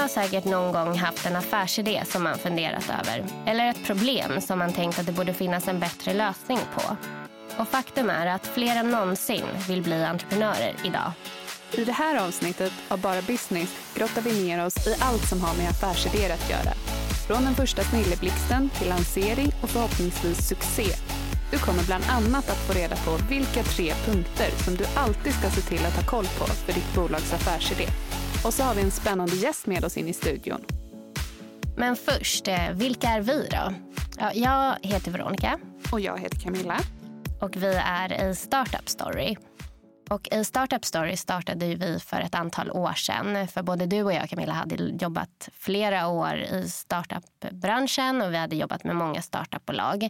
Alla har säkert någon gång haft en affärsidé som man funderat över. Eller ett problem som man tänkt att det borde finnas en bättre lösning på. Och faktum är att fler än någonsin vill bli entreprenörer idag. I det här avsnittet av Bara Business grottar vi ner oss i allt som har med affärsidéer att göra. Från den första snilleblixten till lansering och förhoppningsvis succé. Du kommer bland annat att få reda på vilka tre punkter som du alltid ska se till att ha koll på för ditt bolags affärsidé. Och så har vi en spännande gäst med oss in i studion. Men först, eh, vilka är vi då? Ja, jag heter Veronica Och jag heter Camilla. och vi är i Startup Story. Och I Startup Story startade vi för ett antal år sedan. För både du och jag, Camilla, hade jobbat flera år i startupbranschen och vi hade jobbat med många startupbolag.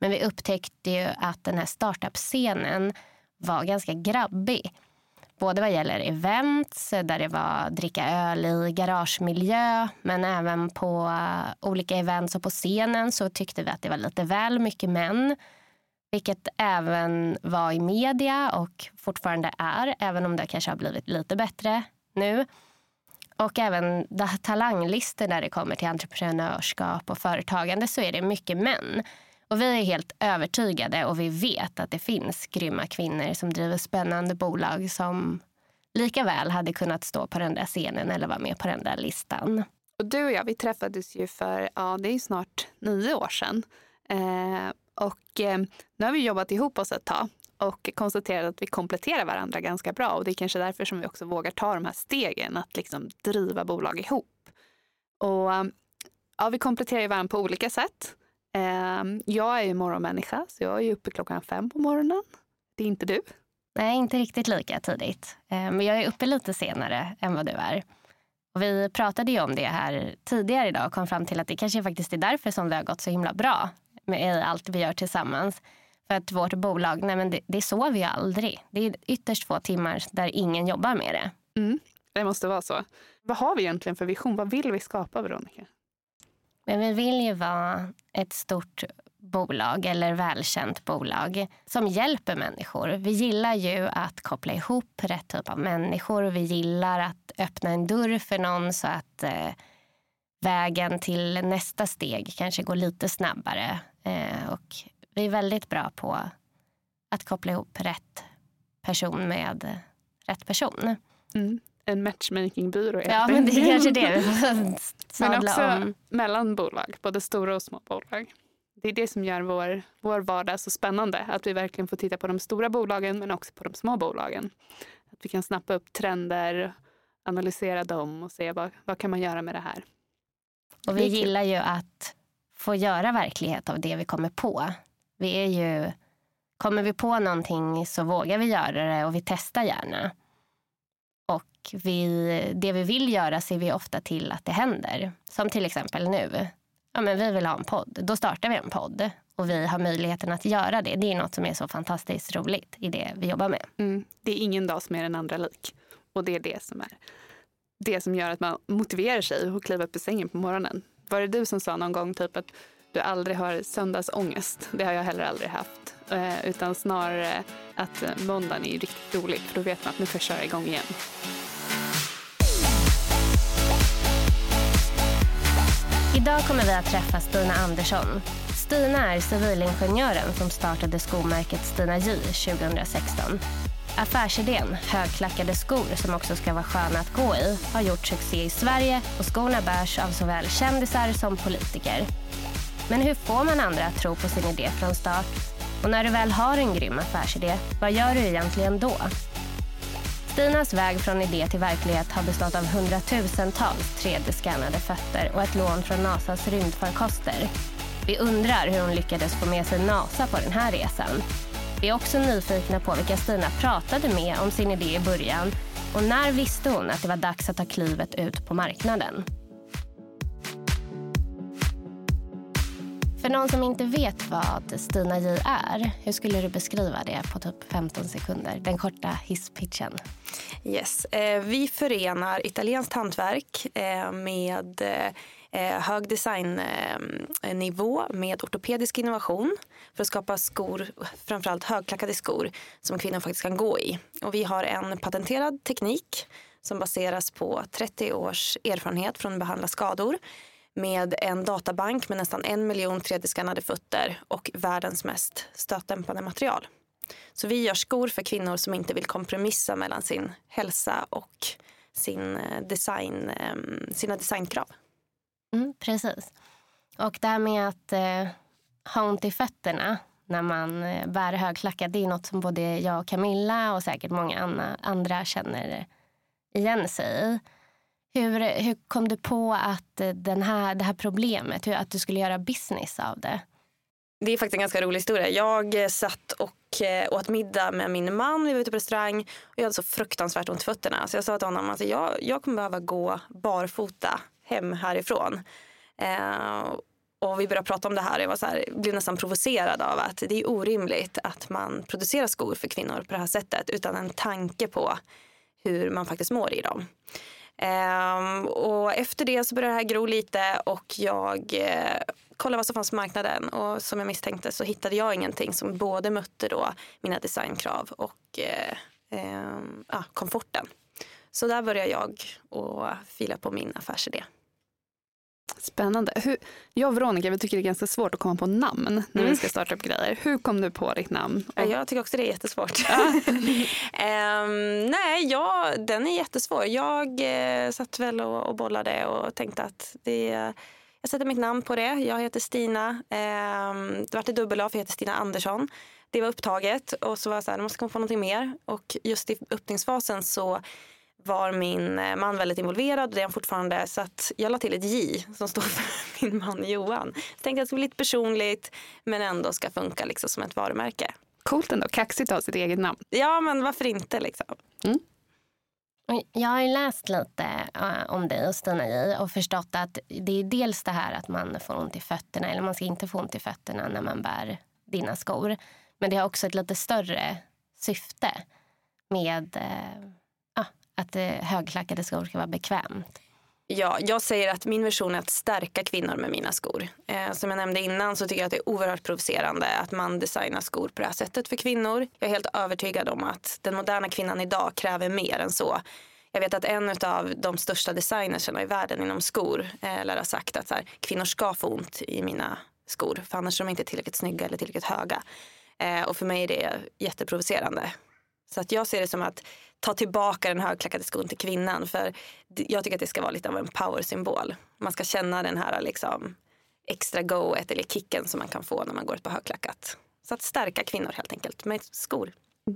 Men vi upptäckte ju att den här startup-scenen var ganska grabbig. Både vad gäller events, där det var dricka öl i garagemiljö men även på eh, olika events och på scenen så tyckte vi att det var lite väl mycket män. Vilket även var i media och fortfarande är, även om det kanske har blivit lite bättre nu. Och även talanglistor när det kommer till entreprenörskap och företagande så är det mycket män. Och vi är helt övertygade och vi vet att det finns grymma kvinnor som driver spännande bolag som lika väl hade kunnat stå på den där scenen eller vara med på den där listan. Och du och jag, vi träffades ju för, ja det är snart nio år sedan. Eh, och eh, nu har vi jobbat ihop oss ett tag och konstaterat att vi kompletterar varandra ganska bra. Och det är kanske därför som vi också vågar ta de här stegen, att liksom driva bolag ihop. Och ja, vi kompletterar ju varandra på olika sätt. Eh, jag är ju morgonmänniska, så jag är uppe klockan fem på morgonen. Det är inte du. Nej, inte riktigt lika tidigt. Eh, Men jag är uppe lite senare än vad du är. Och vi pratade ju om det här tidigare idag och kom fram till att det kanske faktiskt är därför som det har gått så himla bra med allt vi gör tillsammans. För att vårt bolag, nej men det, det sover ju aldrig. Det är ytterst få timmar där ingen jobbar med det. Mm, det måste vara så. Vad har vi egentligen för vision? Vad vill vi skapa, Veronica? Men vi vill ju vara ett stort bolag eller välkänt bolag som hjälper människor. Vi gillar ju att koppla ihop rätt typ av människor. Vi gillar att öppna en dörr för någon så att eh, vägen till nästa steg kanske går lite snabbare. Eh, och vi är väldigt bra på att koppla ihop rätt person med rätt person. Mm. En matchmakingbyrå. Ja, men det är kanske det Men också om. mellan bolag, både stora och små bolag. Det är det som gör vår, vår vardag så spännande. Att vi verkligen får titta på de stora bolagen men också på de små bolagen. Att vi kan snappa upp trender, analysera dem och se vad, vad kan man göra med det här. Och vi gillar ju att få göra verklighet av det vi kommer på. Vi är ju, kommer vi på någonting så vågar vi göra det och vi testar gärna. Och vi, det vi vill göra ser vi ofta till att det händer. Som till exempel nu. Ja, men vi vill ha en podd. Då startar vi en podd. Och vi har möjligheten att göra det. Det är något som är så fantastiskt roligt i det vi jobbar med. Mm. Det är ingen dag som är den andra lik. Och det är det som är det som gör att man motiverar sig och kliver upp i sängen på morgonen. Var det du som sa någon gång typ att du aldrig har söndagsångest? Det har jag heller aldrig haft. Eh, utan snarare att eh, måndagen är riktigt rolig för då vet man att nu får jag köra igång igen. Idag kommer vi att träffa Stina Andersson. Stina är civilingenjören som startade skomärket Stina J 2016. Affärsidén, högklackade skor som också ska vara sköna att gå i, har gjort succé i Sverige och skorna bärs av såväl kändisar som politiker. Men hur får man andra att tro på sin idé från start? Och när du väl har en grym affärsidé, vad gör du egentligen då? Stinas väg från idé till verklighet har bestått av hundratusentals 3D-skannade fötter och ett lån från Nasas rymdfarkoster. Vi undrar hur hon lyckades få med sig NASA på den här resan. Vi är också nyfikna på vilka Stina pratade med om sin idé i början och när visste hon att det var dags att ta klivet ut på marknaden. För någon som inte vet vad Stina J är, hur skulle du beskriva det på typ 15 sekunder? Den korta hisspitchen. Yes. Eh, vi förenar italienskt hantverk eh, med eh, hög designnivå med ortopedisk innovation för att skapa skor, framförallt högklackade skor som kvinnor faktiskt kan gå i. Och vi har en patenterad teknik som baseras på 30 års erfarenhet från att behandla skador med en databank med nästan en miljon 3D-skannade fötter och världens mest stötdämpande material. Så vi gör skor för kvinnor som inte vill kompromissa mellan sin hälsa och sin eh, design, ehm, sina designkrav. Mm, precis. Och det här med att eh, ha ont i fötterna när man eh, bär högklackat, det är något som både jag och Camilla och säkert många andra känner igen sig i. Hur, hur kom du på att eh, den här, det här problemet, hur, att du skulle göra business av det? Det är faktiskt en ganska rolig historia. Jag eh, satt och eh, åt middag med min man. Vi var ute på restaurang och jag hade så fruktansvärt ont i fötterna. Så jag sa till honom att alltså, jag, jag kommer behöva gå barfota hem härifrån. Eh, och vi började prata om det här jag var så här, blev nästan provocerad av att det är orimligt att man producerar skor för kvinnor på det här sättet utan en tanke på hur man faktiskt mår i dem. Um, och efter det så började det här gro lite och jag eh, kollade vad som fanns på marknaden och som jag misstänkte så hittade jag ingenting som både mötte då mina designkrav och eh, eh, ah, komforten. Så där började jag och fila på min affärsidé. Spännande. Hur, jag och Veronica vi tycker det är ganska svårt att komma på namn när Mm. vi ska starta upp grejer. Hur kom du på ditt namn? Ja, Jag tycker också det är jättesvårt. Ehm, nej, ja, den är jättesvår. Jag eh, satt väl och, och bollade och tänkte att det, jag sätter mitt namn på det. Jag heter Stina. Um, det vart ett dubbel A för jag heter Stina Andersson. Det var upptaget och så var jag så här, måste komma på någonting mer. Och just i öppningsfasen så var min eh, man väldigt involverad och det är han fortfarande. Så att jag la till ett J som står för min man Johan. Så tänkte att det skulle bli lite personligt men ändå ska funka liksom som ett varumärke. Coolt ändå, kaxigt att ha sitt eget namn. Ja, men varför inte liksom? Och Jag har ju läst lite eh, om dig och Stina J och förstått att det är dels det här att man får ont i fötterna eller man ska inte få ont i fötterna när man bär dina skor. Men det har också ett lite större syfte med eh, att eh, högklackade skor ska vara bekvämt. Ja, jag säger att min version är att stärka kvinnor med mina skor. Eh, som jag nämnde innan så tycker jag att det är oerhört provocerande att man designar skor på det här sättet för kvinnor. Jag är helt övertygad om att den moderna kvinnan idag kräver mer än så. Jag vet att en av de största designerserna i världen inom skor eh, lär ha sagt att så här, kvinnor ska få ont i mina skor för annars är de inte tillräckligt snygga eller tillräckligt höga. Eh, och för mig är det jätteprovocerande. Så att jag ser det som att ta tillbaka den högklackade skon till kvinnan. För jag tycker att det ska vara lite av en powersymbol. Man ska känna den här liksom extra goet eller kicken som man kan få när man går på högklackat. Så att stärka kvinnor helt enkelt med skor.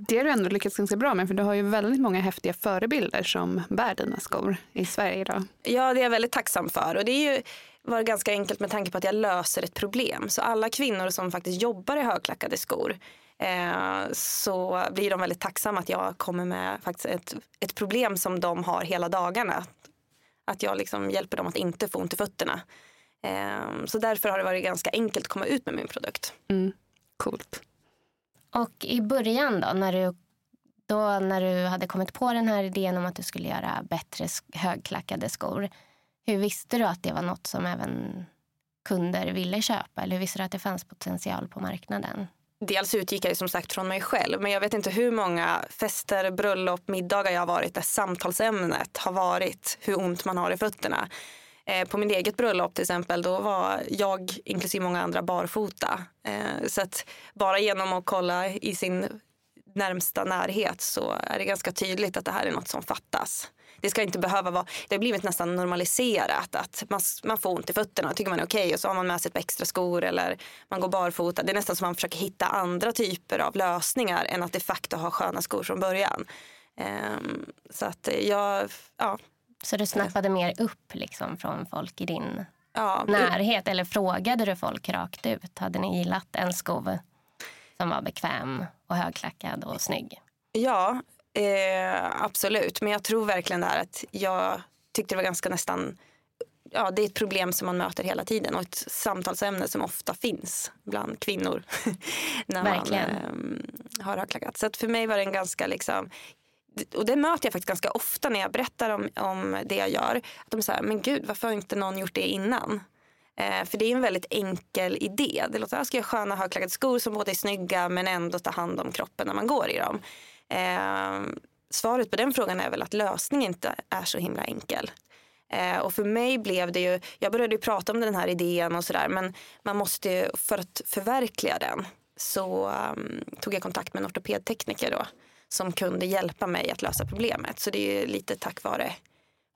Det har du ändå lyckats ganska bra med för du har ju väldigt många häftiga förebilder som bär dina skor i Sverige idag. Ja, det är jag väldigt tacksam för. Och det är ju var ganska enkelt med tanke på att jag löser ett problem. Så alla kvinnor som faktiskt jobbar i högklackade skor eh, så blir de väldigt tacksamma att jag kommer med faktiskt ett, ett problem som de har hela dagarna. Att jag liksom hjälper dem att inte få ont i fötterna. Eh, så därför har det varit ganska enkelt att komma ut med min produkt. Mm. Coolt. Och i början då, när du, då, när du hade kommit på den här idén om att du skulle göra bättre högklackade skor. Hur visste du att det var något som även kunder ville köpa? Eller hur visste du att det fanns potential på marknaden? Dels utgick jag som sagt från mig själv men jag vet inte hur många fester, bröllop, middagar jag har varit där samtalsämnet har varit hur ont man har i fötterna. Eh, på mitt eget bröllop till exempel, då var jag inklusive många andra barfota. Eh, så att bara genom att kolla i sin närmsta närhet så är det ganska tydligt att det här är något som fattas. Det ska inte behöva vara, det har blivit nästan normaliserat att man, man får ont i fötterna och tycker man är okej okay, och så har man med sig ett par extra skor eller man går barfota. Det är nästan som man försöker hitta andra typer av lösningar än att de facto ha sköna skor från början. Um, så att jag, ja, så du snappade mer upp liksom från folk i din ja, närhet? Eller frågade du folk rakt ut? Hade ni gillat en skov som var bekväm och högklackad och snygg? Ja, eh, absolut. Men jag tror verkligen där att jag tyckte det var ganska nästan ja, det är ett problem som man möter hela tiden och ett samtalsämne som ofta finns bland kvinnor. när Verkligen. man eh, har högklackat. Så för mig var det en ganska liksom, och det möter jag faktiskt ganska ofta när jag berättar om, om det jag gör. Att de säger, men gud varför har inte någon gjort det innan? Eh, för det är en väldigt enkel idé. Det låter, jag ska göra sköna högklackade skor som både är snygga men ändå tar hand om kroppen när man går i dem. Eh, svaret på den frågan är väl att lösningen inte är så himla enkel. Eh, och för mig blev det ju, jag började ju prata om den här idén och sådär men man måste ju, för att förverkliga den så um, tog jag kontakt med en ortopedtekniker då som kunde hjälpa mig att lösa problemet. Så det är lite tack vare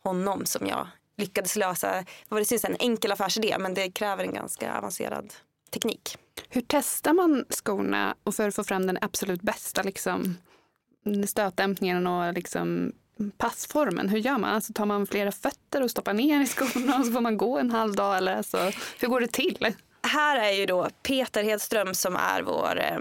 honom som jag lyckades lösa vad det syns en enkel affärsidé men det kräver en ganska avancerad teknik. Hur testar man skorna och för att få fram den absolut bästa liksom, stötdämpningen och liksom, passformen? Hur gör man? Alltså, tar man flera fötter och stoppar ner i skorna och så får man gå en halv dag? Eller, så? hur går det till? Här är ju då Peter Hedström som är vår eh,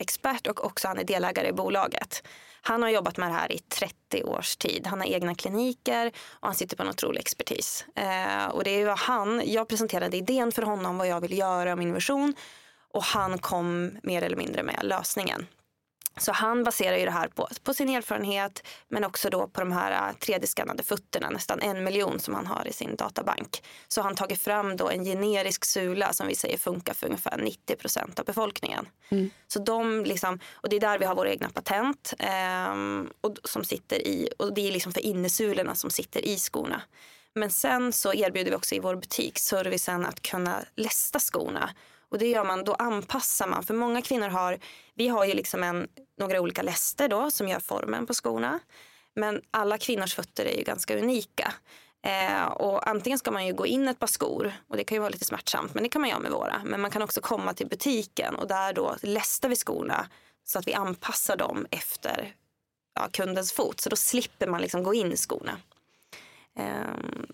expert och också han är delägare i bolaget. Han har jobbat med det här i 30 års tid. Han har egna kliniker och han sitter på en otrolig expertis. Eh, och det var han, jag presenterade idén för honom vad jag vill göra och min vision och han kom mer eller mindre med lösningen. Så han baserar ju det här på, på sin erfarenhet men också då på de här 3D-skannade äh, fötterna, nästan en miljon som han har i sin databank. Så han tagit fram då en generisk sula som vi säger funkar för ungefär 90 procent av befolkningen. Mm. Så de liksom, och det är där vi har våra egna patent eh, och, som sitter i, och det är liksom för innesulorna som sitter i skorna. Men sen så erbjuder vi också i vår butik servicen att kunna lästa skorna och det gör man, då anpassar man. För många kvinnor har, vi har ju liksom en, några olika läster då som gör formen på skorna. Men alla kvinnors fötter är ju ganska unika. Eh, och antingen ska man ju gå in ett par skor och det kan ju vara lite smärtsamt men det kan man göra med våra. Men man kan också komma till butiken och där då lästar vi skorna så att vi anpassar dem efter ja, kundens fot. Så då slipper man liksom gå in i skorna. Eh,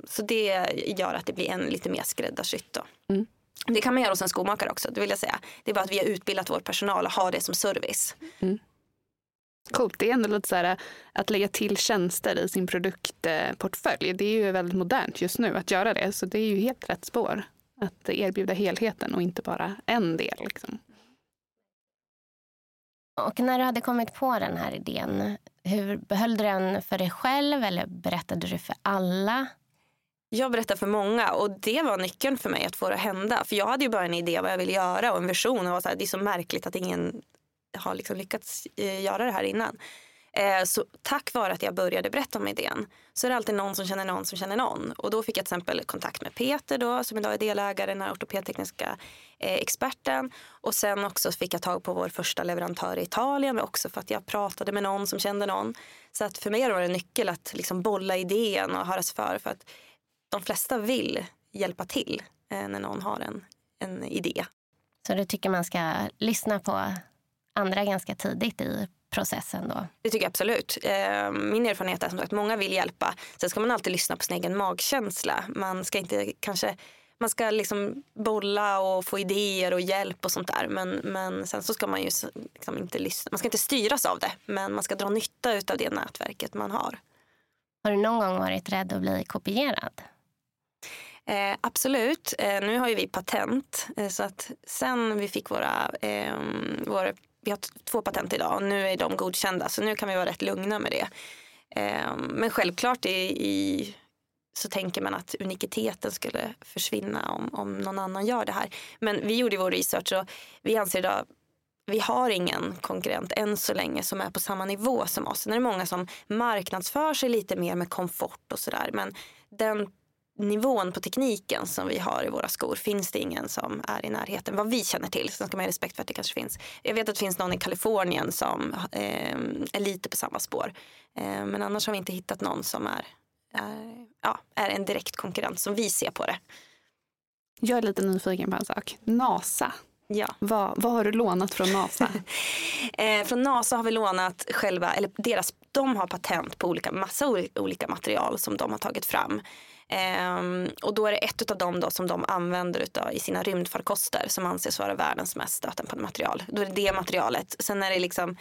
så det gör att det blir en lite mer skräddarsytt. Då. Mm. Det kan man göra hos en skomakare också, det vill jag säga. Det är bara att vi har utbildat vår personal och har det som service. Mm. Coolt, det är ändå lite så här att lägga till tjänster i sin produktportfölj. Det är ju väldigt modernt just nu att göra det, så det är ju helt rätt spår. Att erbjuda helheten och inte bara en del. Liksom. Och när du hade kommit på den här idén, hur behöll du den för dig själv eller berättade du för alla? Jag berättar för många och det var nyckeln för mig att få det att hända. För jag hade ju bara en idé vad jag ville göra och en vision. Och var så här, det är så märkligt att ingen har liksom lyckats eh, göra det här innan. Eh, så tack vare att jag började berätta om idén så är det alltid någon som känner någon som känner någon. Och då fick jag till exempel kontakt med Peter då, som idag är delägare, den här ortopedtekniska eh, experten. Och sen också fick jag tag på vår första leverantör i Italien också för att jag pratade med någon som kände någon. Så att för mig var det en nyckel att liksom bolla idén och höras för. För att de flesta vill hjälpa till eh, när någon har en, en idé. Så du tycker man ska lyssna på andra ganska tidigt i processen då? Det tycker jag absolut. Eh, min erfarenhet är som sagt många vill hjälpa. Sen ska man alltid lyssna på sin egen magkänsla. Man ska inte kanske man ska liksom bolla och få idéer och hjälp och sånt där. Men, men sen så ska man ju liksom inte lyssna. Man ska inte styras av det. Men man ska dra nytta av det nätverket man har. Har du någon gång varit rädd att bli kopierad? Eh, absolut. Eh, nu har ju vi patent. Eh, så att sen vi fick våra, eh, våra vi har två patent idag och nu är de godkända så nu kan vi vara rätt lugna med det. Eh, men självklart i, i, så tänker man att unikiteten skulle försvinna om, om någon annan gör det här. Men vi gjorde vår research och vi anser idag vi har ingen konkurrent än så länge som är på samma nivå som oss. Sen är det många som marknadsför sig lite mer med komfort och sådär. Men den nivån på tekniken som vi har i våra skor finns det ingen som är i närheten vad vi känner till. Sen ska man ha respekt för att det kanske finns. Jag vet att det finns någon i Kalifornien som eh, är lite på samma spår. Eh, men annars har vi inte hittat någon som är, är, ja, är en direkt konkurrent som vi ser på det. Jag är lite nyfiken på en sak. NASA. Ja. Vad, vad har du lånat från NASA? eh, från NASA har vi lånat själva, eller deras, de har patent på olika, massa olika material som de har tagit fram. Ehm, och då är det ett av dem då som de använder utav, i sina rymdfarkoster som anses vara världens mest stötande material. Då är det det materialet. Sen är det liksom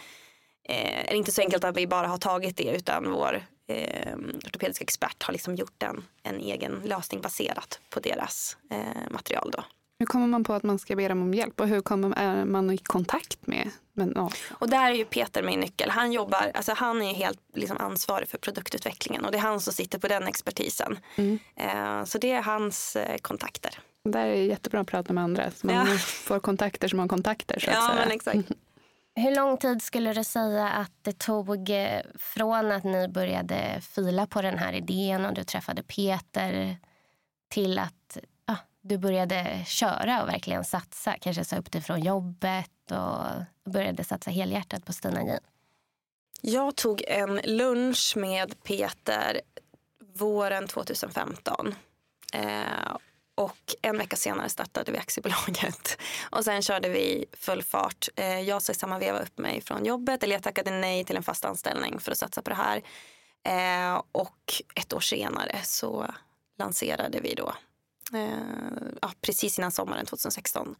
eh, är det inte så enkelt att vi bara har tagit det utan vår eh, ortopediska expert har liksom gjort en, en egen lösning baserat på deras eh, material. Då. Hur kommer man på att man ska be dem om hjälp och hur kommer man i kontakt med, ja. Och där är ju Peter min nyckel. Han jobbar, alltså han är helt liksom ansvarig för produktutvecklingen och det är han som sitter på den expertisen. Mm. Eh, så det är hans eh, kontakter. Det är jättebra att prata med andra. Så man ja. får kontakter som har kontakter. Så ja, men exakt. Hur lång tid skulle du säga att det tog eh, från att ni började fila på den här idén och du träffade Peter till att du började köra och verkligen satsa? Kanske sa upp dig från jobbet och började satsa helhjärtat på Stina Jean. Jag tog en lunch med Peter våren 2015. Eh, och en vecka senare startade vi aktiebolaget. Och sen körde vi full fart. Eh, jag sa i samma veva upp mig från jobbet. Eller jag tackade nej till en fast anställning för att satsa på det här. Eh, och ett år senare så lanserade vi då ja, precis innan sommaren 2016.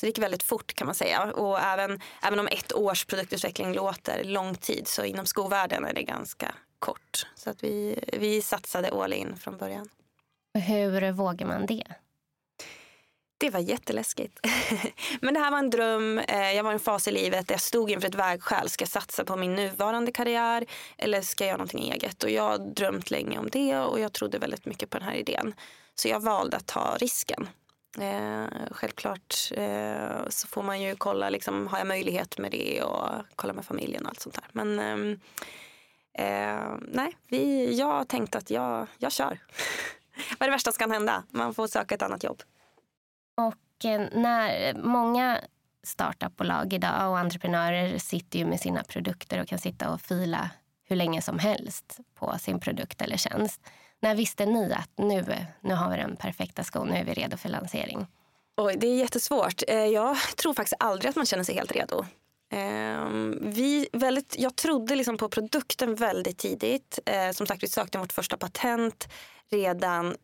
Så det gick väldigt fort kan man säga. Och även, även om ett års produktutveckling låter lång tid så inom skovärlden är det ganska kort. Så att vi, vi satsade all in från början. Hur vågar man det? Det var jätteläskigt. Men det här var en dröm. Eh, jag var i en fas i livet där jag stod inför ett vägskäl. Ska jag satsa på min nuvarande karriär eller ska jag göra någonting eget? Och jag har drömt länge om det och jag trodde väldigt mycket på den här idén. Så jag valde att ta risken. Eh, självklart eh, så får man ju kolla, liksom, har jag möjlighet med det och kolla med familjen och allt sånt där. Men ehm, eh, nej, vi, jag tänkte att jag, jag kör. Vad är det värsta som kan hända? Man får söka ett annat jobb. Och eh, när många startupbolag idag och entreprenörer sitter ju med sina produkter och kan sitta och fila hur länge som helst på sin produkt eller tjänst. När visste ni att nu, nu har vi den perfekta skon, nu är vi redo för lansering? Oj, det är jättesvårt. Eh, jag tror faktiskt aldrig att man känner sig helt redo. Ehm, vi väldigt, jag trodde liksom på produkten väldigt tidigt. Eh, som sagt, vi sökte vårt första patent redan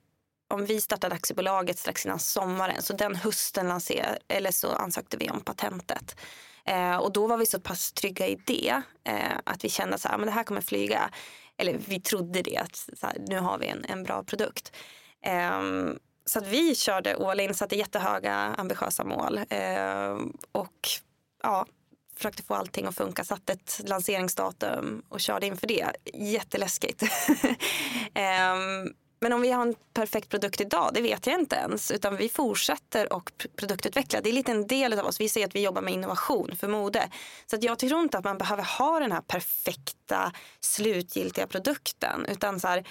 om vi startade aktiebolaget strax innan sommaren. Så den hösten lanserade, eller så ansökte vi om patentet. Eh, och då var vi så pass trygga i det eh, att vi kände att ah, det här kommer flyga eller vi trodde det, att här, nu har vi en, en bra produkt. Um, så att vi körde all in, satte jättehöga ambitiösa mål um, och ja, försökte få allting att funka, satte ett lanseringsdatum och körde inför det. Jätteläskigt. um, men om vi har en perfekt produkt idag, det vet jag inte ens. Utan vi fortsätter och produktutveckla. Det är lite en del av oss. Vi säger att vi jobbar med innovation för mode. Så att jag tror inte att man behöver ha den här perfekta slutgiltiga produkten. Utan så här,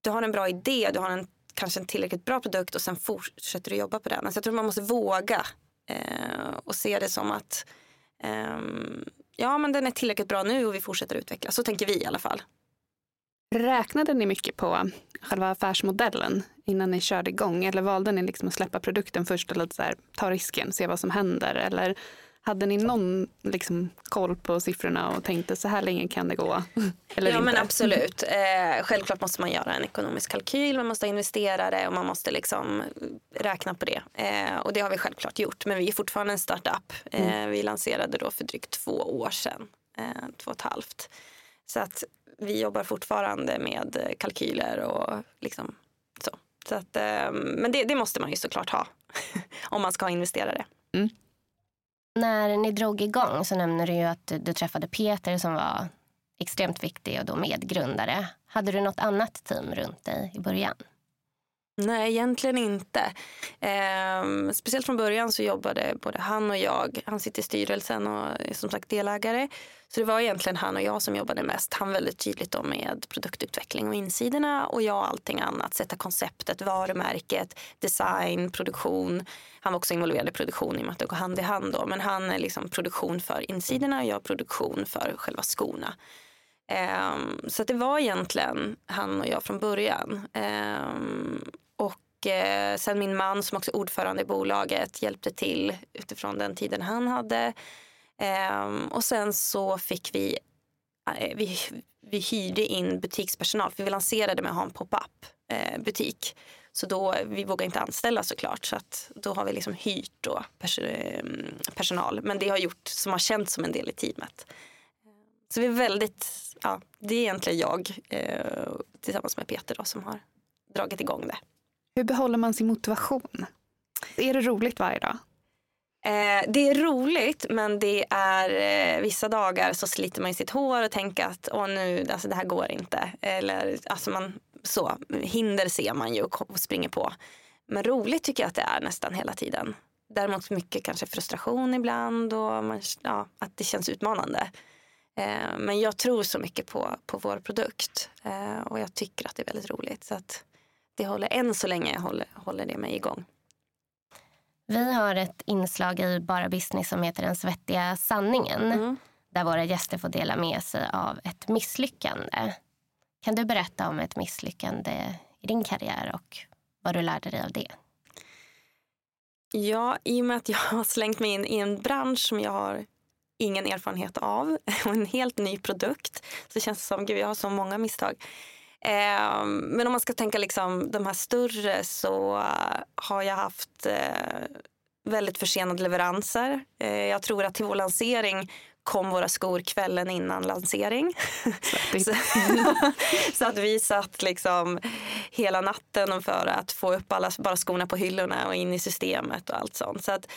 du har en bra idé, du har en, kanske en tillräckligt bra produkt och sen fortsätter du jobba på den. Alltså jag tror man måste våga eh, och se det som att eh, ja, men den är tillräckligt bra nu och vi fortsätter utveckla. Så tänker vi i alla fall. Räknade ni mycket på själva affärsmodellen innan ni körde igång? Eller valde ni liksom att släppa produkten först och lite så här, ta risken, se vad som händer? Eller hade ni någon liksom, koll på siffrorna och tänkte så här länge kan det gå? Eller ja inte? men absolut. Eh, självklart måste man göra en ekonomisk kalkyl, man måste investera det och man måste liksom räkna på det. Eh, och det har vi självklart gjort. Men vi är fortfarande en startup. Eh, mm. Vi lanserade då för drygt två år sedan. Eh, två och ett halvt. Så att vi jobbar fortfarande med kalkyler och liksom så. så att, eh, men det, det, måste man ju såklart ha om man ska investera det. Mm. När ni drog igång så nämnde du ju att du träffade Peter som var extremt viktig och då medgrundare. Hade du något annat team runt dig i början? Nej, egentligen inte. Eh, speciellt från början så jobbade både han och jag, han sitter i styrelsen och är som sagt delägare. Så det var egentligen han och jag som jobbade mest. Han väldigt tydligt då med produktutveckling och insidorna och jag allting annat. Sätta konceptet, varumärket, design, produktion. Han var också involverad i produktion i och med att det går hand i hand då. Men han är liksom produktion för insidorna och jag produktion för själva skorna. Um, så det var egentligen han och jag från början. Um, och eh, sen min man som också är ordförande i bolaget hjälpte till utifrån den tiden han hade. Eh, och sen så fick vi, eh, vi, vi hyrde in butikspersonal för vi lanserade med att ha en pop-up eh, butik. Så då, vi vågade inte anställa såklart så att då har vi liksom hyrt då pers ehm, personal. Men det har gjort som har känts som en del i teamet. Så vi är väldigt, ja, det är egentligen jag eh, tillsammans med Peter då, som har dragit igång det. Hur behåller man sin motivation? Är det roligt varje dag? Eh, det är roligt men det är eh, vissa dagar så sliter man i sitt hår och tänker att Åh, nu, alltså, det här går inte. Eller alltså man, så, hinder ser man ju och springer på. Men roligt tycker jag att det är nästan hela tiden. Däremot mycket kanske frustration ibland och man, ja, att det känns utmanande. Eh, men jag tror så mycket på, på vår produkt eh, och jag tycker att det är väldigt roligt. Så att det håller än så länge håller, håller det mig igång. Vi har ett inslag i Bara Business som heter Den svettiga sanningen. Mm. Där våra gäster får dela med sig av ett misslyckande. Kan du berätta om ett misslyckande i din karriär och vad du lärde dig av det? Ja, i och med att jag har slängt mig in i en bransch som jag har ingen erfarenhet av och en helt ny produkt så känns det som gud jag har så många misstag. Eh, men om man ska tänka liksom de här större så har jag haft eh, väldigt försenade leveranser. Eh, jag tror att till vår lansering kom våra skor kvällen innan lansering. så, så, att vi satt liksom hela natten för att få upp alla bara skorna på hyllorna och in i systemet och allt sånt. Så att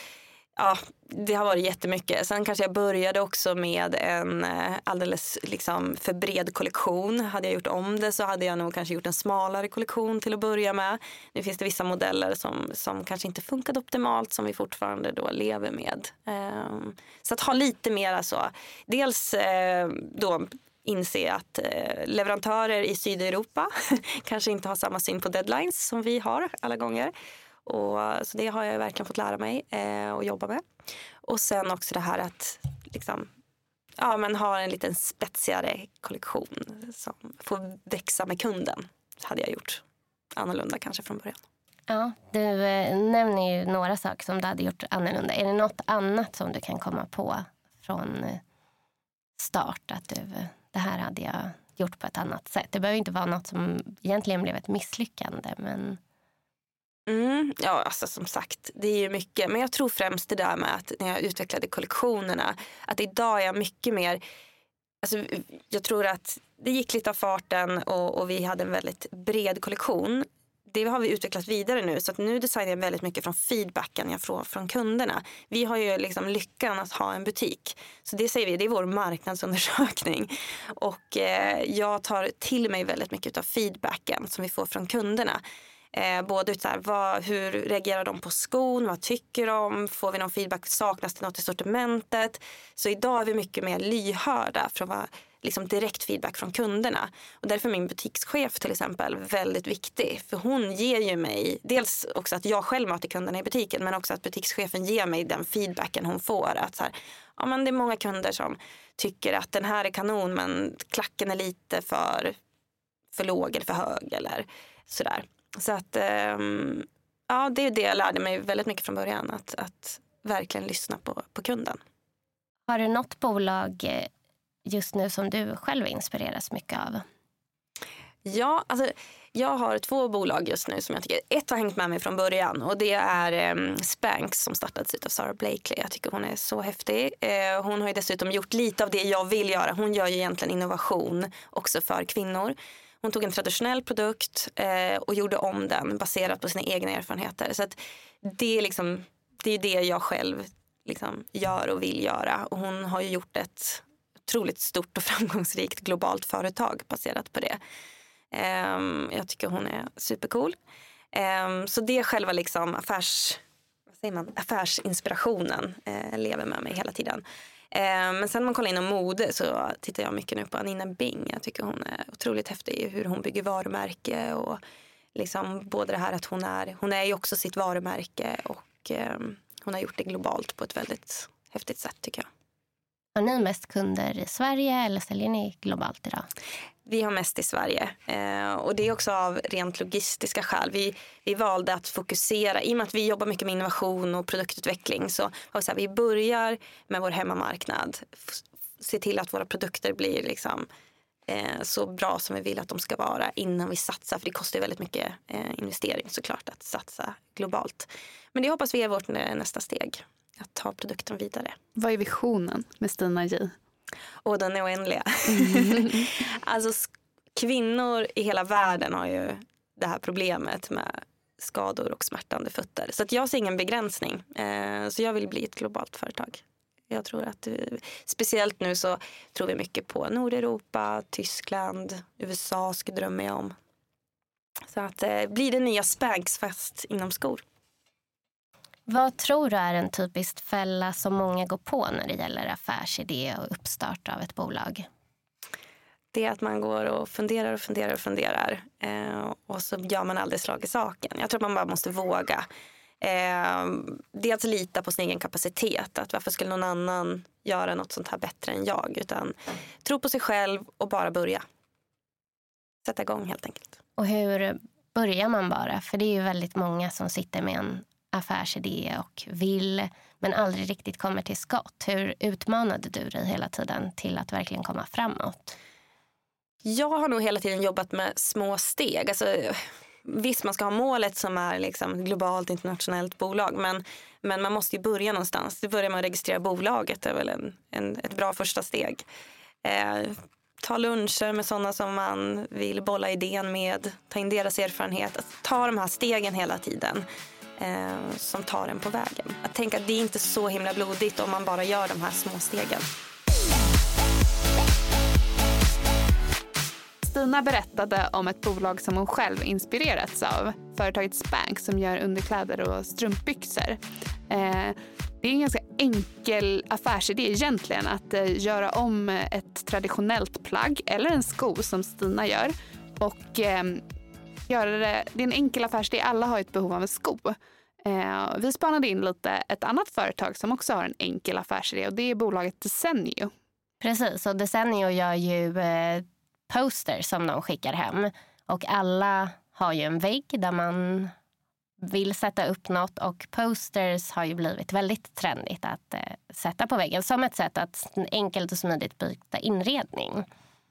ja, det har varit jättemycket. Sen kanske jag började också med en eh, alldeles liksom för bred kollektion. Hade jag gjort om det så hade jag nog kanske gjort en smalare kollektion till att börja med. Nu finns det vissa modeller som, som kanske inte funkade optimalt som vi fortfarande då lever med. Ehm, så att ha lite mer alltså, dels eh, då inse att eh, leverantörer i Sydeuropa kanske inte har samma syn på deadlines som vi har alla gånger. Och, eh, så det har jag verkligen fått lära mig eh, och jobba med. Och sen också det här att liksom, ja, men ha en liten spetsigare kollektion som får växa med kunden. Det hade jag gjort annorlunda kanske från början. Ja, du eh, nämner ju några saker som du hade gjort annorlunda. Är det något annat som du kan komma på från eh, start? Att du, eh, det här hade jag gjort på ett annat sätt. Det behöver inte vara något som egentligen blev ett misslyckande. Men... Mm, ja, alltså som sagt, det är ju mycket. Men jag tror främst det där med att när jag utvecklade kollektionerna, att idag är jag mycket mer Alltså, jag tror att det gick lite av farten och, och vi hade en väldigt bred kollektion. det har vi utvecklat vidare nu så att nu designar jag väldigt mycket från feedbacken jag får från kunderna. Vi har ju liksom lyckan att ha en butik. Så det säger vi, det är vår marknadsundersökning. Och eh, jag tar till mig väldigt mycket av feedbacken som vi får från kunderna. Eh, både ut så här, vad, hur reagerar de på skon? Vad tycker de? Får vi någon feedback? Saknas det något i sortimentet? Så idag är vi mycket mer lyhörda för vad liksom direkt feedback från kunderna. Och därför är min butikschef till exempel väldigt viktig. För hon ger ju mig, dels också att jag själv möter kunderna i butiken men också att butikschefen ger mig den feedbacken hon får. Att så här, ja, men det är många kunder som tycker att den här är kanon men klacken är lite för, för låg eller för hög eller sådär. Så att um, ja, det är det jag lärde mig väldigt mycket från början. Att, att verkligen lyssna på, på kunden. Har du något bolag eh, just nu som du själv inspireras mycket av? Ja, alltså, jag har två bolag just nu som jag tycker, ett har hängt med mig från början och det är um, Spanx som startades av Sarah Blakely. Jag tycker hon är så häftig. Uh, hon har dessutom gjort lite av det jag vill göra. Hon gör ju egentligen innovation också för kvinnor. Hon tog en traditionell produkt eh, och gjorde om den baserat på sina egna erfarenheter. Så att det är liksom, det är det jag själv liksom gör och vill göra. Och hon har ju gjort ett otroligt stort och framgångsrikt globalt företag baserat på det. Um, jag tycker hon är supercool. Um, så det är själva liksom affärs, vad säger man, affärsinspirationen uh, lever med mig hela tiden. Eh, men sen när man kollar inom mode så tittar jag mycket nu på Anina Bing. Jag tycker hon är otroligt häftig i hur hon bygger varumärke och liksom både det här att hon är, hon är ju också sitt varumärke och ehm, hon har gjort det globalt på ett väldigt häftigt sätt tycker jag. Har ni mest kunder i Sverige eller säljer ni globalt idag? Vi har mest i Sverige eh, och det är också av rent logistiska skäl. Vi, vi valde att fokusera, i och med att vi jobbar mycket med innovation och produktutveckling så, så här, vi börjar med vår hemmamarknad. Se till att våra produkter blir liksom, eh, så bra som vi vill att de ska vara innan vi satsar. För det kostar väldigt mycket eh, investering såklart att satsa globalt. Men det hoppas vi är vårt eh, nästa steg att ta produkten vidare. Vad är visionen med Stina J? Och den är oändliga. Mm. alltså kvinnor i hela världen har ju det här problemet med skador och smärtande fötter. Så att jag ser ingen begränsning. Eh, så jag vill bli ett globalt företag. Jag tror att eh, speciellt nu så tror vi mycket på Nordeuropa, Tyskland, USA drömmer jag om. Så att eh, blir det nya Spanx fast inom skor. Vad tror du är en typisk fälla som många går på när det gäller affärsidé och uppstart av ett bolag? Det är att man går och funderar och funderar och funderar eh, och så gör man aldrig slag i saken. Jag tror att man bara måste våga. Eh, dels lita på sin egen kapacitet. Att varför skulle någon annan göra något sånt här bättre än jag? Utan tro på sig själv och bara börja. Sätta igång helt enkelt. Och hur börjar man bara? För det är ju väldigt många som sitter med en affärsidé och vill men aldrig riktigt kommer till skott. Hur utmanade du dig hela tiden till att verkligen komma framåt? Jag har nog hela tiden jobbat med små steg. Alltså, visst, man ska ha målet som är liksom globalt internationellt bolag men, men man måste ju börja någonstans. Det börjar med att registrera bolaget. Det är väl en, en ett bra första steg. Eh, ta luncher med sådana som man vill bolla idén med. Ta in deras erfarenhet. Alltså, ta de här stegen hela tiden eh, som tar en på vägen. Att tänka att det är inte så himla blodigt om man bara gör de här små stegen. Stina berättade om ett bolag som hon själv inspirerats av. Företaget Spank som gör underkläder och strumpbyxor. Eh, det är en ganska enkel affärsidé egentligen att eh, göra om ett traditionellt plagg eller en sko som Stina gör och eh, göra det. Det är en enkel affärsidé. Alla har ett behov av en sko. Eh, vi spanade in lite ett annat företag som också har en enkel affärsidé och det är bolaget Desenio. Precis, och Desenio gör ju eh, posters som de skickar hem. Och alla har ju en vägg där man vill sätta upp något och posters har ju blivit väldigt trendigt att eh, sätta på väggen som ett sätt att enkelt och smidigt byta inredning.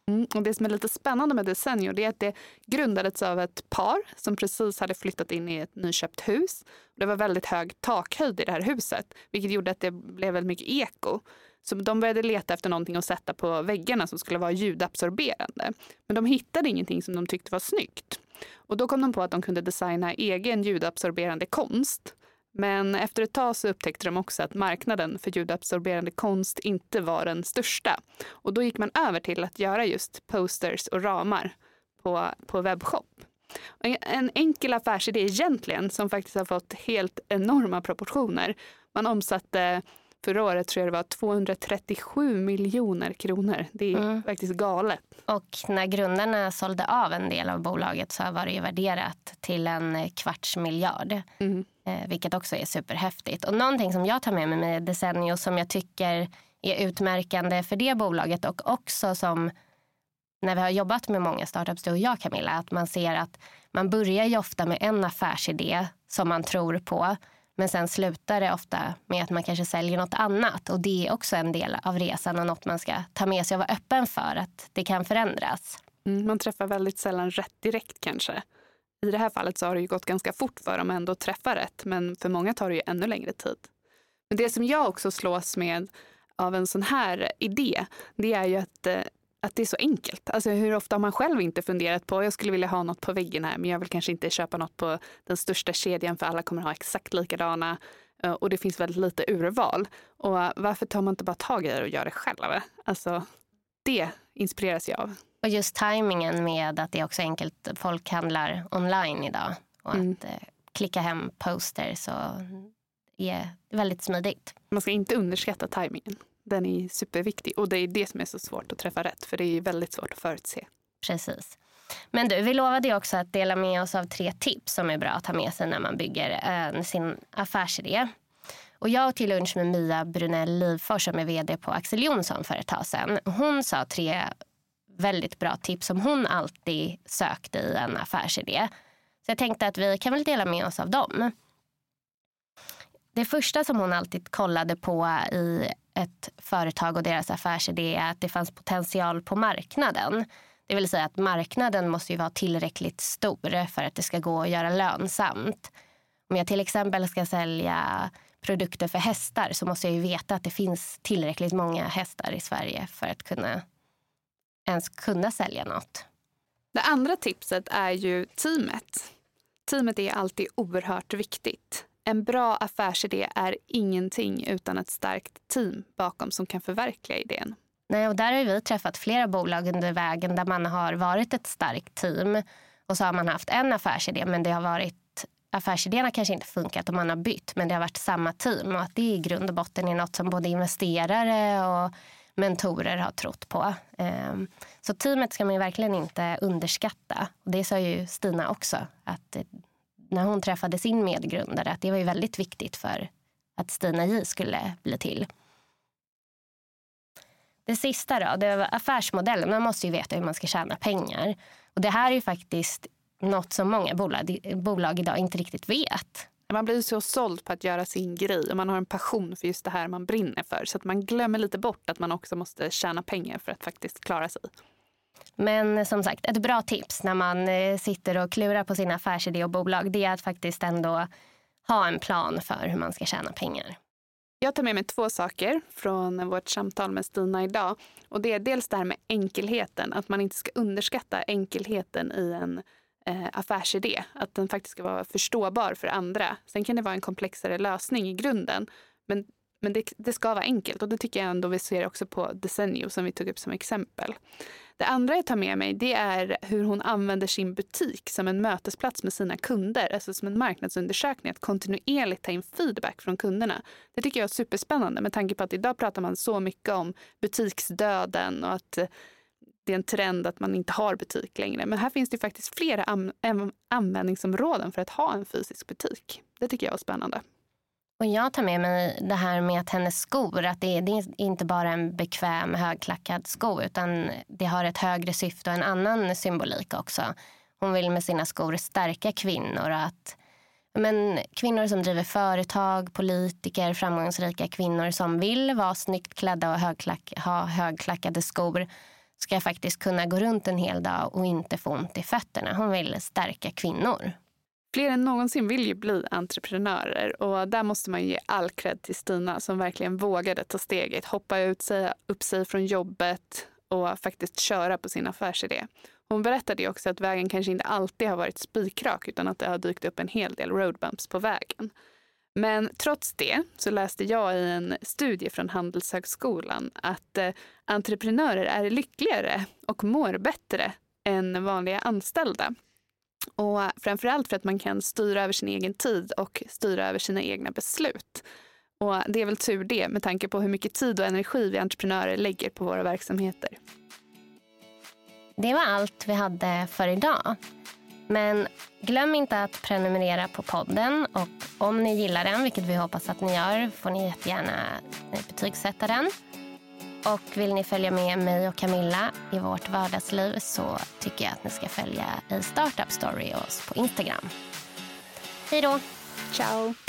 Mm, och det som är lite spännande med Desenio är att det grundades av ett par som precis hade flyttat in i ett nyköpt hus. Det var väldigt hög takhöjd i det här huset, vilket gjorde att det blev väldigt mycket eko. Så de började leta efter någonting att sätta på väggarna som skulle vara ljudabsorberande. Men de hittade ingenting som de tyckte var snyggt. Och då kom de på att de kunde designa egen ljudabsorberande konst. Men efter ett tag så upptäckte de också att marknaden för ljudabsorberande konst inte var den största. Och då gick man över till att göra just posters och ramar på, på webbshop. En enkel affärsidé egentligen som faktiskt har fått helt enorma proportioner. Man omsatte Förra året tror jag det var 237 miljoner kronor. Det är mm. faktiskt galet. Och när grundarna sålde av en del av bolaget så var det ju värderat till en kvarts miljard. Mm. Eh, vilket också är superhäftigt. Och någonting som jag tar med mig med Desenio som jag tycker är utmärkande för det bolaget och också som när vi har jobbat med många startups, du och jag Camilla, att man ser att man börjar ju ofta med en affärsidé som man tror på men sen slutar det ofta med att man kanske säljer något annat. Och det är också en del av resan och något man ska ta med sig och vara öppen för att det kan förändras. Mm, man träffar väldigt sällan rätt direkt kanske. I det här fallet så har det ju gått ganska fort för dem att träffa rätt. Men för många tar det ju ännu längre tid. Men det som jag också slås med av en sån här idé, det är ju att eh, att det är så enkelt. Alltså hur ofta har man själv inte funderat på, jag skulle vilja ha något på väggen här, men jag vill kanske inte köpa något på den största kedjan för alla kommer ha exakt likadana eh, och det finns väldigt lite urval. Och varför tar man inte bara tag i det och gör det själv? Alltså, det inspireras jag av. Och just tajmingen med att det är också enkelt. Folk handlar online idag och mm. att eh, klicka hem posters och är väldigt smidigt. Man ska inte underskatta tajmingen. Den är superviktig och det är det som är så svårt att träffa rätt för det är väldigt svårt att förutse. Precis. Men du, vi lovade också att dela med oss av tre tips som är bra att ha med sig när man bygger äh, sin affärsidé. Och jag till lunch med Mia Brunell Livfors som är vd på Axel Jonsson för ett tag sedan. Hon sa tre väldigt bra tips som hon alltid sökte i en affärsidé. Så jag tänkte att vi kan väl dela med oss av dem. Det första som hon alltid kollade på i ett företag och deras affärsidé är att det fanns potential på marknaden. Det vill säga att marknaden måste ju vara tillräckligt stor för att det ska gå att göra lönsamt. Om jag till exempel ska sälja produkter för hästar så måste jag ju veta att det finns tillräckligt många hästar i Sverige för att kunna ens kunna sälja något. Det andra tipset är ju teamet. Teamet är alltid oerhört viktigt. En bra affärsidé är ingenting utan ett starkt team bakom som kan förverkliga idén. Nej, och där har vi träffat flera bolag under vägen där man har varit ett starkt team. Och så har man haft en affärsidé men det har varit affärsidéerna kanske inte funkat och man har bytt men det har varit samma team och att det i grund och botten är något som både investerare och mentorer har trott på. Ehm, så teamet ska man ju verkligen inte underskatta. Och det sa ju Stina också. Att när hon träffade sin medgrundare att det var ju väldigt viktigt för att Stina J skulle bli till. Det sista då, det var affärsmodellen. Man måste ju veta hur man ska tjäna pengar. Och det här är ju faktiskt något som många bolag, bolag idag inte riktigt vet. Man blir så såld på att göra sin grej och man har en passion för just det här man brinner för. Så att man glömmer lite bort att man också måste tjäna pengar för att faktiskt klara sig. Men som sagt, ett bra tips när man eh, sitter och klurar på sin affärsidé och bolag det är att faktiskt ändå ha en plan för hur man ska tjäna pengar. Jag tar med mig två saker från vårt samtal med Stina idag. Och det är dels det här med enkelheten, att man inte ska underskatta enkelheten i en eh, affärsidé. Att den faktiskt ska vara förståbar för andra. Sen kan det vara en komplexare lösning i grunden. Men men det, det, ska vara enkelt och det tycker jag ändå vi ser också på Desenio som vi tog upp som exempel. Det andra jag tar med mig det är hur hon använder sin butik som en mötesplats med sina kunder, alltså som en marknadsundersökning, att kontinuerligt ta in feedback från kunderna. Det tycker jag är superspännande med tanke på att idag pratar man så mycket om butiksdöden och att eh, det är en trend att man inte har butik längre. Men här finns det faktiskt flera användningsområden för att ha en fysisk butik. Det tycker jag är spännande. Och jag tar med mig det här med att hennes skor, att det, det är inte bara en bekväm högklackad sko utan det har ett högre syfte och en annan symbolik också. Hon vill med sina skor stärka kvinnor. Att, men kvinnor som driver företag, politiker, framgångsrika kvinnor som vill vara snyggt klädda och högklack, ha högklackade skor ska faktiskt kunna gå runt en hel dag och inte få ont i fötterna. Hon vill stärka kvinnor. Fler än någonsin vill ju bli entreprenörer och där måste man ge all cred till Stina som verkligen vågade ta steget, hoppa ut, säga upp sig från jobbet och faktiskt köra på sin affärsidé. Hon berättade ju också att vägen kanske inte alltid har varit spikrak utan att det har dykt upp en hel del roadbumps på vägen. Men trots det så läste jag i en studie från Handelshögskolan att eh, entreprenörer är lyckligare och mår bättre än vanliga anställda. Och framförallt för att man kan styra över sin egen tid och styra över sina egna beslut. Och det är väl tur det med tanke på hur mycket tid och energi vi entreprenörer lägger på våra verksamheter. Det var allt vi hade för idag. Men glöm inte att prenumerera på podden och om ni gillar den, vilket vi hoppas att ni gör, får ni jättegärna betygsätta den. Och vill ni följa med mig och Camilla i vårt vardagsliv så tycker jag att ni ska följa i Startup Story och oss på Instagram. Hej då! Ciao!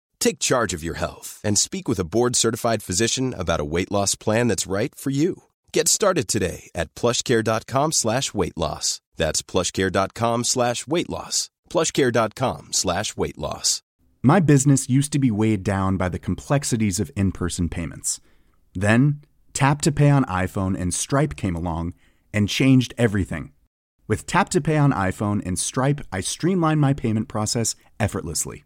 Take charge of your health and speak with a board certified physician about a weight loss plan that's right for you. Get started today at plushcare.com slash weight loss. That's plushcare.com slash weight loss. Plushcare.com slash weight loss. My business used to be weighed down by the complexities of in person payments. Then, Tap to Pay on iPhone and Stripe came along and changed everything. With Tap to Pay on iPhone and Stripe, I streamlined my payment process effortlessly.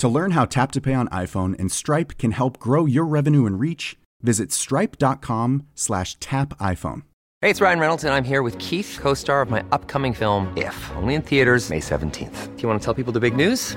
To learn how Tap to Pay on iPhone and Stripe can help grow your revenue and reach, visit stripe.com slash tap iPhone. Hey, it's Ryan Reynolds, and I'm here with Keith, co-star of my upcoming film, If, only in theaters May 17th. Do you want to tell people the big news?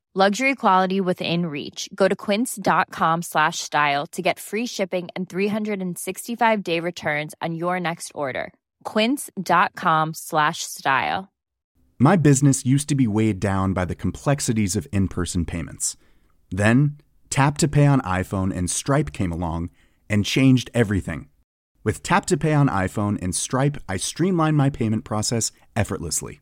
Luxury quality within reach. Go to quince.com slash style to get free shipping and 365 day returns on your next order. Quince.com slash style. My business used to be weighed down by the complexities of in person payments. Then, Tap to Pay on iPhone and Stripe came along and changed everything. With Tap to Pay on iPhone and Stripe, I streamlined my payment process effortlessly.